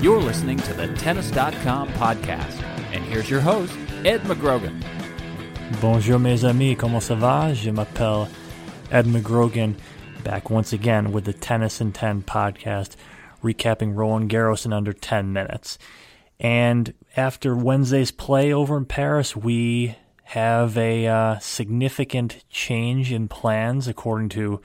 You're listening to the Tennis.com podcast. And here's your host, Ed McGrogan. Bonjour mes amis, comment ça va? Je m'appelle Ed McGrogan, back once again with the Tennis in 10 podcast, recapping Roland Garros in under 10 minutes. And after Wednesday's play over in Paris, we have a uh, significant change in plans according to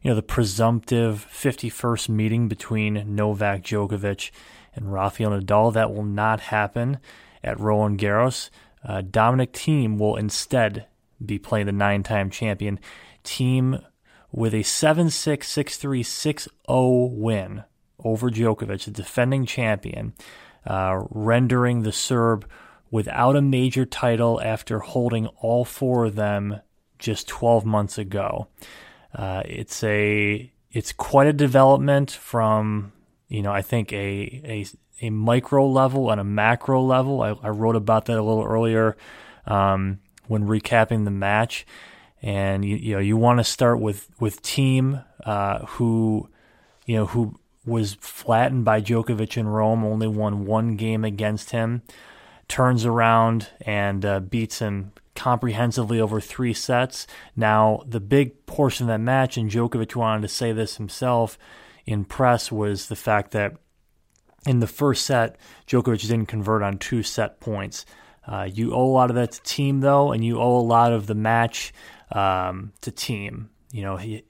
you know the presumptive 51st meeting between Novak Djokovic and Rafael Nadal. That will not happen at Roland Garros. Uh, Dominic Thiem will instead be playing the nine time champion. Thiem with a 7 6 6 3 6 0 win over Djokovic, the defending champion, uh, rendering the Serb without a major title after holding all four of them just 12 months ago. Uh, it's a it's quite a development from you know, I think a a a micro level and a macro level. I, I wrote about that a little earlier um, when recapping the match, and you, you know you want to start with with Thiem uh, who you know who was flattened by Djokovic in Rome, only won one game against him, turns around and uh, beats him comprehensively over three sets. Now the big portion of that match, and Djokovic wanted to say this himself in press was the fact that in the first set, Djokovic didn't convert on two set points. Uh, you owe a lot of that to Thiem, though, and you owe a lot of the match um, to Thiem. You know, he,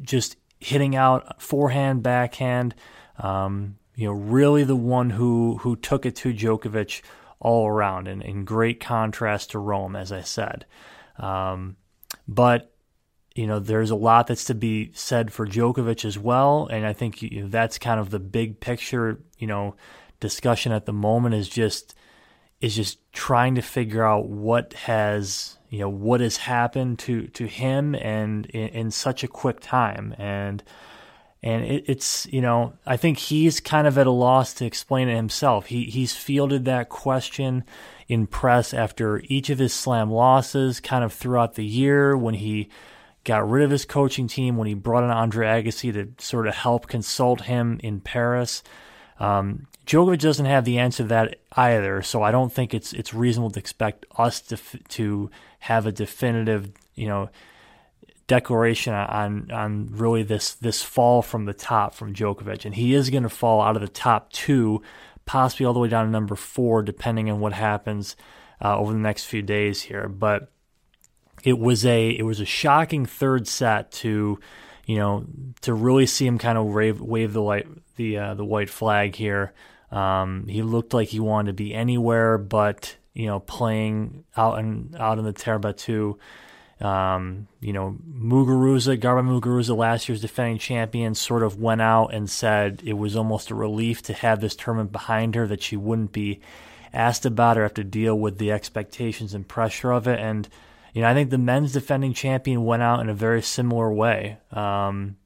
just hitting out forehand, backhand. Um, you know, really the one who who took it to Djokovic all around, and in great contrast to Rome, as I said. Um, but you know, there's a lot that's to be said for Djokovic as well, and I think you know, that's kind of the big picture, you know, discussion at the moment is just is just trying to figure out what has you know what has happened to to him and in, in such a quick time and and it, it's you know I think he's kind of at a loss to explain it himself. He he's fielded that question in press after each of his slam losses, kind of throughout the year when he got rid of his coaching team when he brought in Andre Agassi to sort of help consult him in Paris. Um, Djokovic doesn't have the answer to that either, so I don't think it's it's reasonable to expect us to to have a definitive, you know, declaration on on really this this fall from the top from Djokovic, and he is going to fall out of the top two, possibly all the way down to number four, depending on what happens uh, over the next few days here. But it was a it was a shocking third set to you know to really see him kind of wave wave the light the uh, the white flag here. Um, he looked like he wanted to be anywhere but you know playing out in out in the Terre Battue. Um, you know, Muguruza, Garbiñe Muguruza, last year's defending champion, sort of went out and said it was almost a relief to have this tournament behind her, that she wouldn't be asked about or have to deal with the expectations and pressure of it. And you know, I think the men's defending champion went out in a very similar way. Um,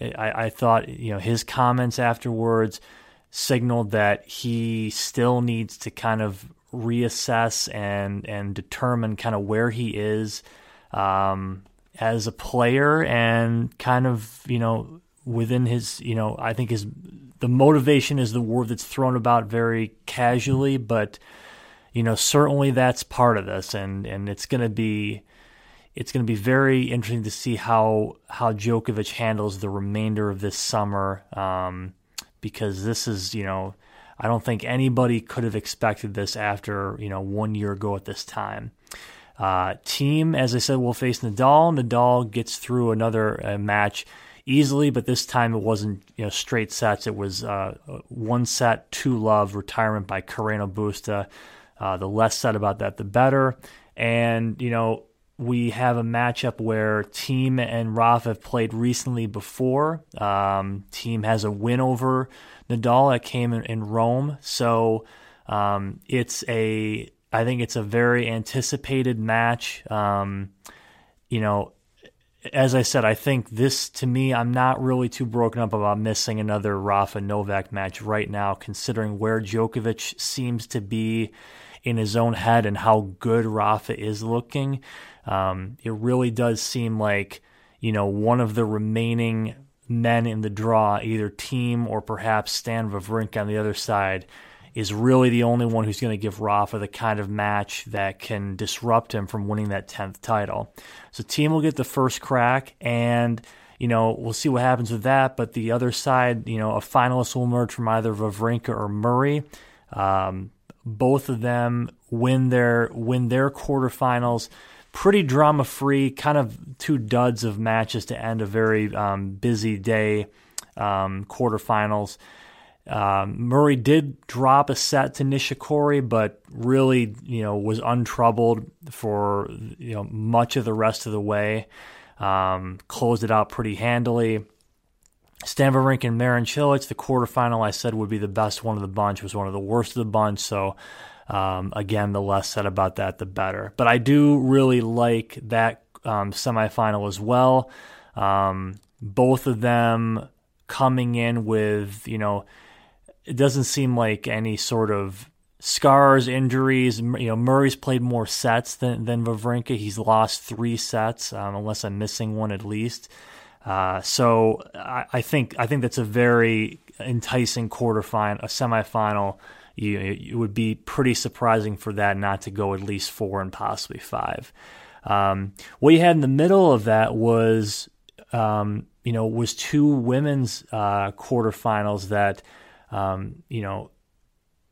I, I thought, you know, his comments afterwards signaled that he still needs to kind of reassess and and determine kind of where he is um, as a player and kind of you know within his you know I think his the motivation is the word that's thrown about very casually, but you know, certainly that's part of this, and and it's going to be it's going to be very interesting to see how how Djokovic handles the remainder of this summer, um, because this is you know I don't think anybody could have expected this after you know one year ago at this time. Uh, Thiem, as I said, will face Nadal. Nadal gets through another uh, match easily, but this time it wasn't you know straight sets. It was uh, one set, two love retirement by Carreno Busta. Uh, the less said about that, the better. And you know we have a matchup where Thiem and Rafa have played recently before. Um, Thiem has a win over Nadal that came in, in Rome, so um, it's a I think it's a very anticipated match. Um, you know, as I said, I think this to me, I'm not really too broken up about missing another Rafa Novak match right now, considering where Djokovic seems to be in his own head and how good Rafa is looking. Um, it really does seem like, you know, one of the remaining men in the draw, either Thiem or perhaps Stan Wawrinka on the other side, is really the only one who's going to give Rafa the kind of match that can disrupt him from winning that 10th title. So Thiem will get the first crack and you know, we'll see what happens with that. But the other side, you know, a finalist will emerge from either Wawrinka or Murray. Um, both of them win their win their quarterfinals pretty drama free, kind of two duds of matches to end a very um, busy day um, quarterfinals. Um, Murray did drop a set to Nishikori, but really, you know, was untroubled for you know much of the rest of the way. Um, closed it out pretty handily. Stan Wawrinka and Marin Cilic, the quarterfinal, I said would be the best one of the bunch, was one of the worst of the bunch. So, um, again, the less said about that, the better. But I do really like that um, semifinal as well. Um, both of them coming in with, you know, it doesn't seem like any sort of scars, injuries. You know, Murray's played more sets than than Wawrinka. He's lost three sets, um, unless I'm missing one at least. Uh, so I, I, think I think that's a very enticing quarterfinal, a semifinal. You, it would be pretty surprising for that not to go at least four and possibly five. Um, what you had in the middle of that was, um, you know, was two women's uh, quarterfinals that um, you know,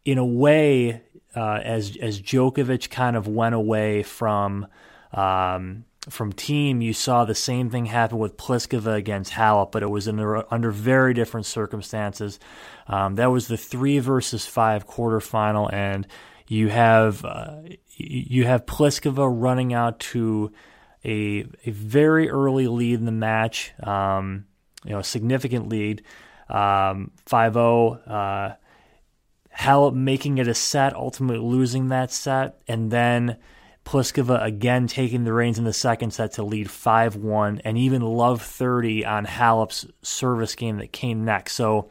in a way, uh, as as Djokovic kind of went away from um, from Thiem, you saw the same thing happen with Pliskova against Halep, but it was under under very different circumstances. Um, that was the three versus five quarterfinal, and you have uh, you have Pliskova running out to a a very early lead in the match, um, you know, a significant lead um, 5-0. Uh, Halep making it a set, ultimately losing that set, and then Pliskova again taking the reins in the second set to lead 5 1, and even love 30 on Halep's service game that came next. So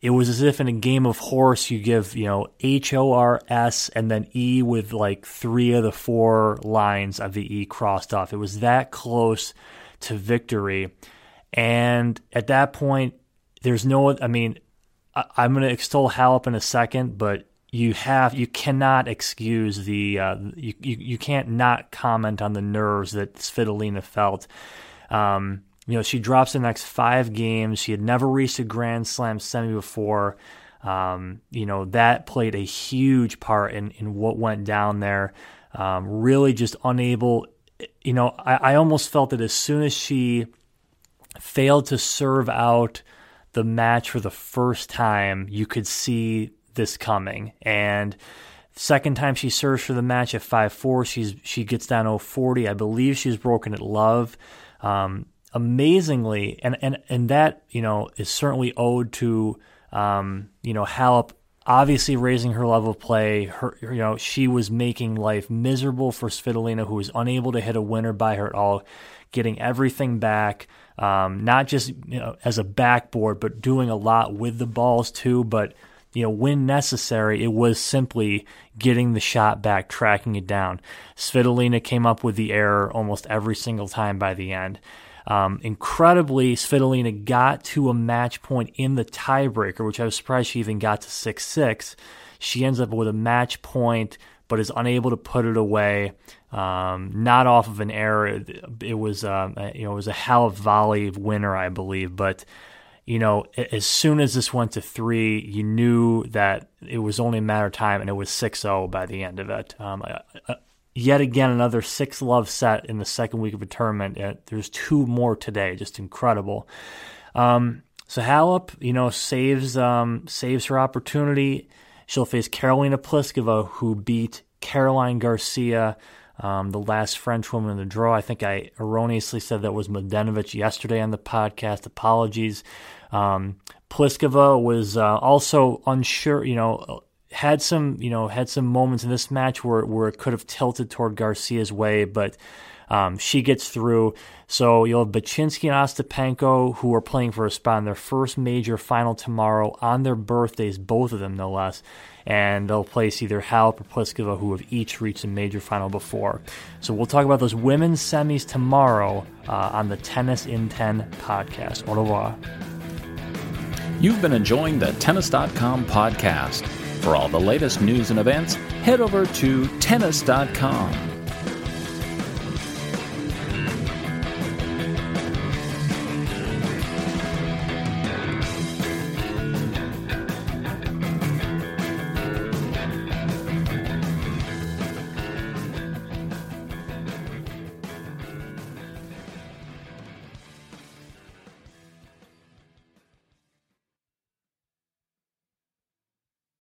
it was as if in a game of horse, you give, you know, H O R S and then E with like three of the four lines of the E crossed off. It was that close to victory. And at that point, there's no, I mean, I, am going to extol Halep in a second, but you have you cannot excuse the uh, you, you, you can't not comment on the nerves that Svitolina felt. Um, you know, she drops the next five games. She had never reached a Grand Slam semi before. Um, you know, that played a huge part in, in what went down there. Um, really just unable, you know, I, I almost felt that as soon as she failed to serve out the match for the first time, you could see this coming. And second time she serves for the match at 5-4, she's she gets down 040. I believe she's broken at love. Um, amazingly, and, and and that you know is certainly owed to um, you know Halep obviously raising her level of play. Her, you know, she was making life miserable for Svitolina, who was unable to hit a winner by her at all, getting everything back um, not just you know, as a backboard, but doing a lot with the balls too. But you know, when necessary, it was simply getting the shot back, tracking it down. Svitolina came up with the error almost every single time by the end. Um, incredibly, Svitolina got to a match point in the tiebreaker, which I was surprised she even got to 6 6. She ends up with a match point but is unable to put it away. Um, not off of an error. It, it was um, you know it was a hell of volley winner, I believe. But you know, as soon as this went to three, you knew that it was only a matter of time, and it was 6-0 by the end of it. Um, uh, yet again, another six love set in the second week of a tournament. Uh, there's two more today, just incredible. Um, so Halep, you know, saves um, saves her opportunity. She'll face Carolina Pliskova, who beat Caroline Garcia, um, the last French woman in the draw. I think I erroneously said that was Mladenovic yesterday on the podcast. Apologies. Um, Pliskova was uh, also unsure, you know, had some, you know, had some moments in this match where where it could have tilted toward Garcia's way, but um, she gets through. So you'll have Bacsinszky and Ostapenko, who are playing for a spot in their first major final tomorrow on their birthdays, both of them no less. And they'll place either Halep or Pliskova, who have each reached a major final before. So we'll talk about those women's semis tomorrow uh, on the Tennis in 10 podcast. Au revoir. You've been enjoying the Tennis.com podcast. For all the latest news and events, head over to Tennis.com.